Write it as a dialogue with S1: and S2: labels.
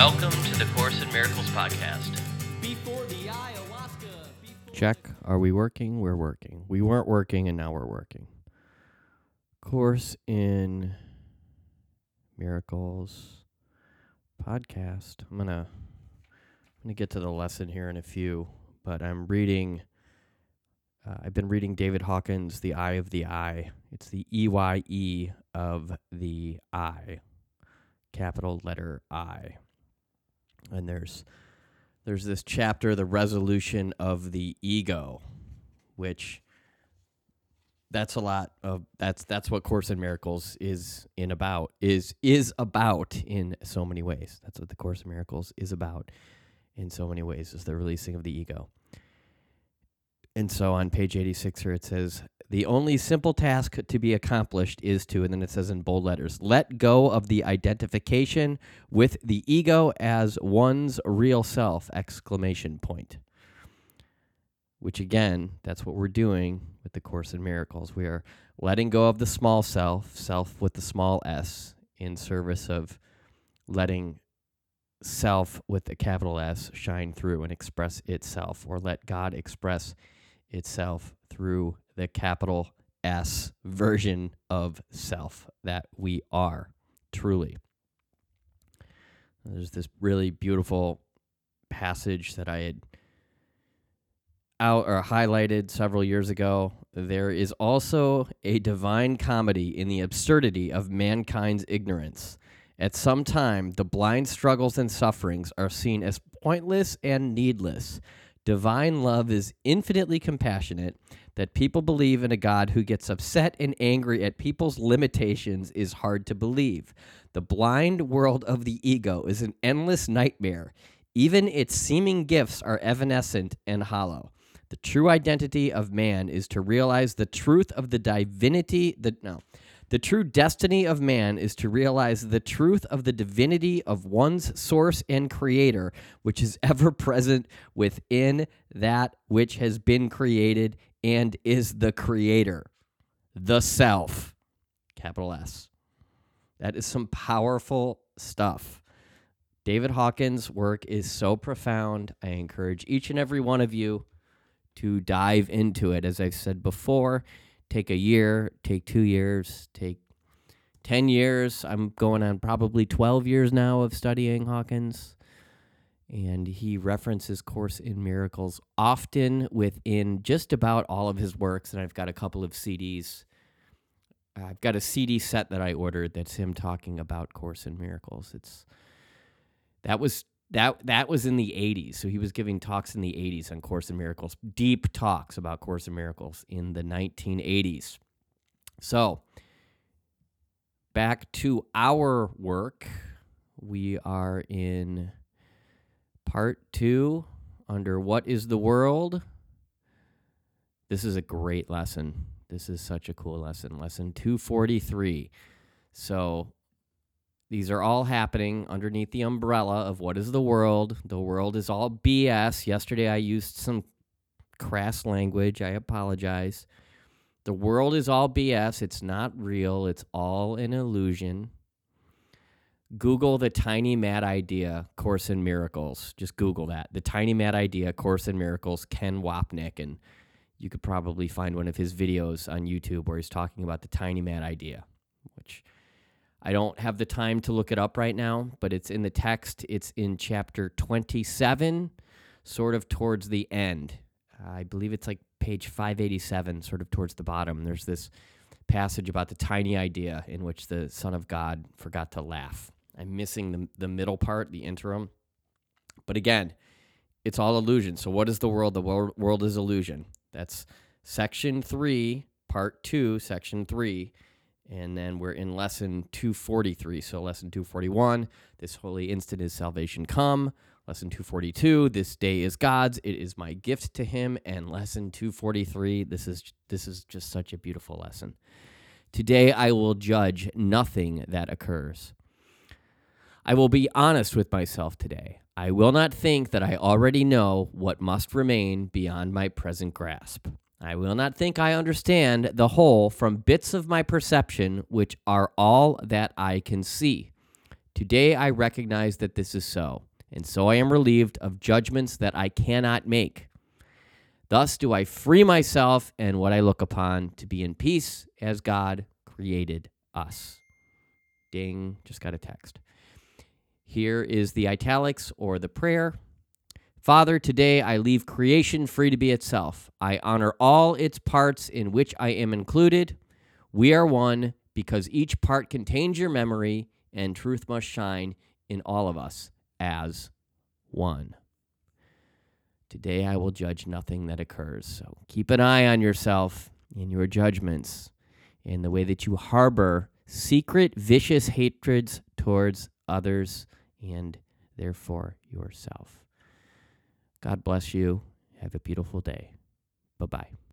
S1: Welcome to the Course in Miracles podcast.
S2: Before the ayahuasca. Before
S3: Check. Are we working? We're working. We weren't working and now we're working. Course in Miracles podcast. I'm going to I'm going to get to the lesson here in a few, but I'm reading uh, I've been reading David Hawkins' The Eye of the I. It's the E Y E of the I, capital letter I. And there's there's this chapter, the resolution of the ego, which that's a lot of that's that's what Course in Miracles is in about is is about in so many ways. That's what the Course in Miracles is about in so many ways is the releasing of the ego. And so on page 86 here it says the only simple task to be accomplished is to and then it says in bold letters let go of the identification with the ego as one's real self exclamation point. Which again that's what we're doing with the course in miracles. We are letting go of the small self self with the small s in service of letting self with a capital S shine through and express itself or let God express itself through the capital S version of self that we are truly. There's this really beautiful passage that I had out or highlighted several years ago. There is also a divine comedy in the absurdity of mankind's ignorance. At some time, the blind struggles and sufferings are seen as pointless and needless. Divine love is infinitely compassionate. That people believe in a God who gets upset and angry at people's limitations is hard to believe. The blind world of the ego is an endless nightmare. Even its seeming gifts are evanescent and hollow. The true identity of man is to realize the truth of the divinity, that no. The true destiny of man is to realize the truth of the divinity of one's source and creator, which is ever present within that which has been created and is the creator, the self, capital S. That is some powerful stuff. David Hawkins' work is so profound. I encourage each and every one of you to dive into it. As I've said before, take a year, take two years, take 10 years. I'm going on probably 12 years now of studying Hawkins. And he references Course in Miracles often within just about all of his works. And I've got a couple of CDs. I've got a CD set that I ordered that's him talking about Course in Miracles. It's that was that that was in the 80s. So he was giving talks in the 80s on Course in Miracles, deep talks about Course in Miracles in the 1980s. So, back to our work. We are in part 2 under what is the world? This is a great lesson. This is such a cool lesson. Lesson 243. So, these are all happening underneath the umbrella of what is the world. The world is all BS. Yesterday I used some crass language. I apologize. The world is all BS. It's not real. It's all an illusion. Google the Tiny Mad Idea Course in Miracles. Just Google that. The Tiny Mad Idea Course in Miracles, Ken Wapnick. And you could probably find one of his videos on YouTube where he's talking about the Tiny Mad Idea, which I don't have the time to look it up right now, but it's in the text. It's in chapter 27, sort of towards the end. Uh, I believe it's like page 587, sort of towards the bottom. There's this passage about the tiny idea in which the Son of God forgot to laugh. I'm missing the, the middle part, the interim. But again, it's all illusion. So, what is the world? The world, world is illusion. That's section three, part two, section three. And then we're in lesson 243. So, lesson 241, this holy instant is salvation come. Lesson 242, this day is God's. It is my gift to him. And lesson 243, this is this is just such a beautiful lesson. Today I will judge nothing that occurs. I will be honest with myself today. I will not think that I already know what must remain beyond my present grasp. I will not think I understand the whole from bits of my perception, which are all that I can see. Today I recognize that this is so, and so I am relieved of judgments that I cannot make. Thus do I free myself and what I look upon to be in peace as God created us. Ding, just got a text. Here is the italics or the prayer. Father, today I leave creation free to be itself. I honor all its parts in which I am included. We are one because each part contains your memory, and truth must shine in all of us as one. Today I will judge nothing that occurs. So keep an eye on yourself in your judgments in the way that you harbor secret, vicious hatreds towards others and therefore yourself. God bless you. Have a beautiful day. Bye bye.